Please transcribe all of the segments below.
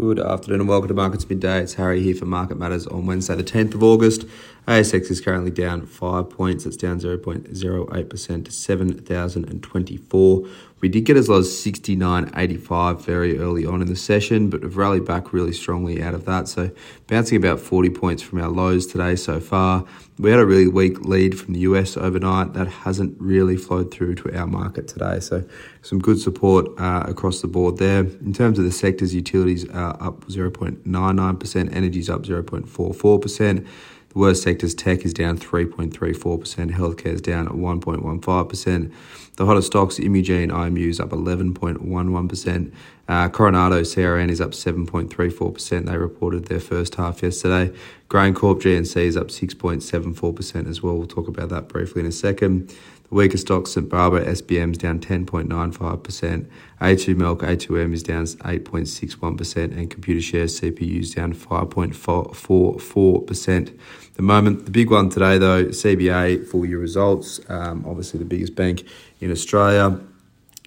Good afternoon and welcome to Markets Midday. It's Harry here for Market Matters on Wednesday, the 10th of August. ASX is currently down five points. It's down 0.08% to 7,024. We did get as low as 69.85 very early on in the session, but have rallied back really strongly out of that. So bouncing about 40 points from our lows today so far. We had a really weak lead from the US overnight. That hasn't really flowed through to our market today. So some good support uh, across the board there. In terms of the sectors, utilities are up 0.99%, energy's up 0.44%. The worst sectors, tech is down 3.34%, healthcare is down at 1.15%. The hottest stocks, Imugene, IMU is up 11.11%. Uh, Coronado, CRN is up 7.34%. They reported their first half yesterday. GrainCorp, GNC is up 6.74% as well. We'll talk about that briefly in a second. The weaker stocks, St Barbara, SBM is down 10.95%. A2 Milk, A2M is down 8.61%, and Computershare CPU is down 5.44%. The moment, the big one today though, CBA full year results. Um, obviously, the biggest bank in Australia.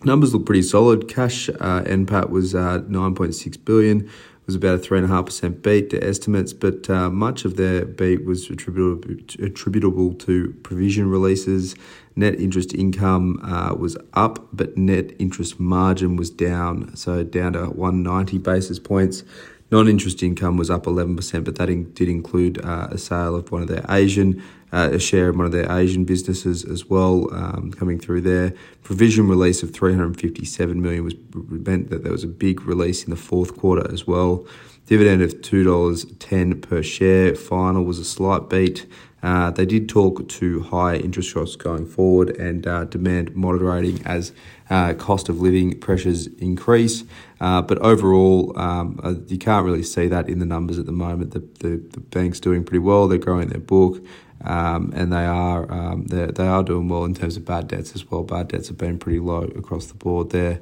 Numbers look pretty solid. Cash uh, NPAT was uh, 9.6 billion was about a three and a half percent beat to estimates, but uh, much of their beat was attributable attributable to provision releases. Net interest income uh, was up, but net interest margin was down, so down to 190 basis points. Non interest income was up 11%, but that in, did include uh, a sale of one of their Asian, uh, a share of one of their Asian businesses as well, um, coming through there. Provision release of 357 million was meant that there was a big release in the fourth quarter as well. Dividend of $2.10 per share. Final was a slight beat. Uh, they did talk to higher interest rates going forward and uh, demand moderating as uh, cost of living pressures increase. Uh, but overall, um, uh, you can't really see that in the numbers at the moment. The, the, the bank's doing pretty well. They're growing their book. Um, and they are um, they are doing well in terms of bad debts as well. Bad debts have been pretty low across the board there.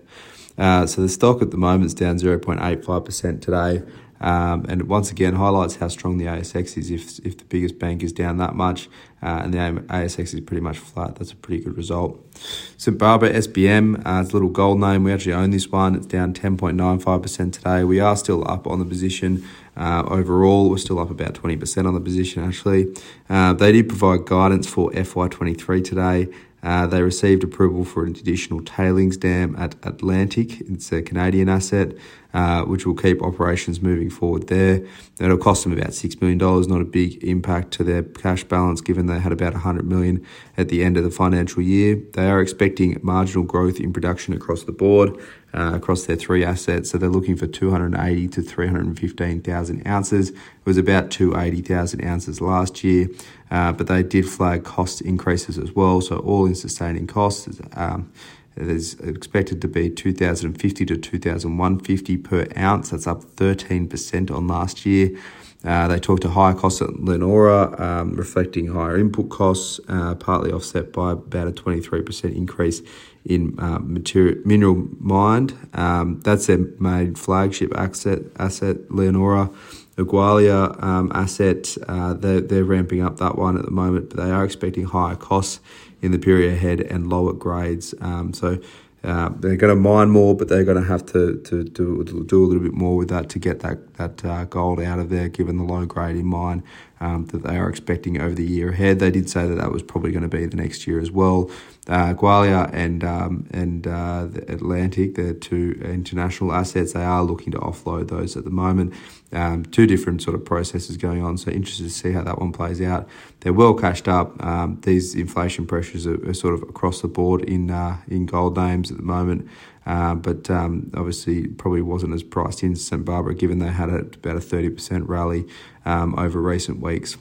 Uh, so the stock at the moment is down 0.85% today. Um, and once again, highlights how strong the ASX is. If, if the biggest bank is down that much uh, and the ASX is pretty much flat, that's a pretty good result. St Barbara SBM, uh, it's a little gold name. We actually own this one. It's down 10.95% today. We are still up on the position. Uh, overall, we're still up about 20% on the position actually. Uh, they did provide guidance for FY23 today. Uh, they received approval for an additional tailings dam at Atlantic. It's a Canadian asset, uh, which will keep operations moving forward there. It'll cost them about $6 million, not a big impact to their cash balance given they had about 100 million at the end of the financial year. They are expecting marginal growth in production across the board, uh, across their three assets. So they're looking for 280 to 315,000 ounces. It was about 280,000 ounces last year. Uh, but they did flag cost increases as well. So all in sustaining costs um, is expected to be 2,050 to 2,150 per ounce. That's up 13% on last year. Uh, they talked to higher costs at Leonora, um, reflecting higher input costs, uh, partly offset by about a 23% increase in uh, material, mineral mined. Um, that's their main flagship asset, asset Leonora. The Gwalia um, asset, uh, they're, they're ramping up that one at the moment, but they are expecting higher costs in the period ahead and lower grades. Um, so uh, they're going to mine more, but they're going to have to, to, to, do a little bit more with that to get that, that uh, gold out of there, given the low grade in mine um, that they are expecting over the year ahead. They did say that that was probably going to be the next year as well. Uh, Gwalia and um, and uh, the Atlantic, the two international assets, they are looking to offload those at the moment. Um, two different sort of processes going on, so interested to see how that one plays out. They're well cashed up. Um, these inflation pressures are, are, sort of across the board in uh, in gold names at the moment. Uh, but um, obviously probably wasn't as priced in St Barbara given they had about a 30% rally um, over recent weeks.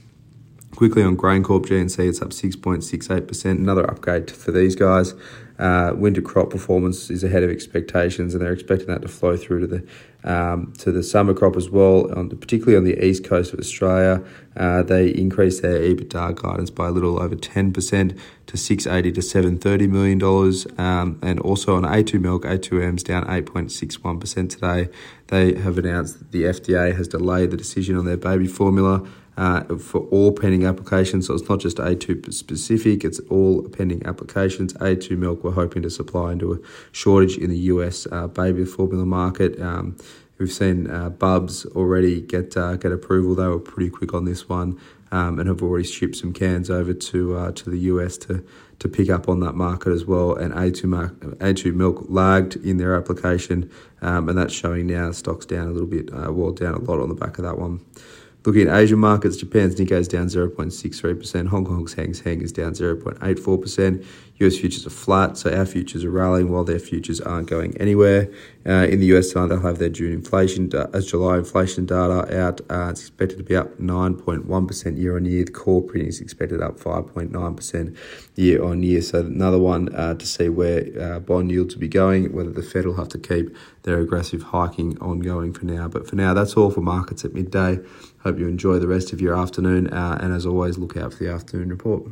Quickly on GrainCorp GNC, it's up 6.68%, another upgrade for these guys. Uh, winter crop performance is ahead of expectations, and they're expecting that to flow through to the um, to the summer crop as well. On the, particularly on the east coast of Australia, uh, they increased their EBITDA guidance by a little over ten percent to six eighty to seven thirty million dollars. Um, and also on A two milk, A two M's down eight point six one percent today. They have announced that the FDA has delayed the decision on their baby formula uh, for all pending applications. So it's not just A2 specific, it's all pending applications. A2 milk we're hoping to supply into a shortage in the US uh, baby formula market. Um, We've seen uh, Bubs already get uh, get approval. They were pretty quick on this one um, and have already shipped some cans over to uh, to the US to to pick up on that market as well. And A2, mark, A2 milk lagged in their application, um, and that's showing now stocks down a little bit, uh, well, down a lot on the back of that one. Looking at Asian markets, Japan's Nikkei is down 0.63%, Hong Kong's Hang Seng is down 0.84%, US futures are flat, so our futures are rallying while their futures aren't going anywhere. Uh, in the US tonight, they'll have their June inflation, as July inflation data out. Uh, it's expected to be up 9.1% year on year. The core printing is expected up 5.9% year on year. So another one uh, to see where uh, bond yields will be going, whether the Fed will have to keep their aggressive hiking ongoing for now. But for now, that's all for markets at midday. Hope you enjoy the rest of your afternoon, uh, and as always, look out for the afternoon report.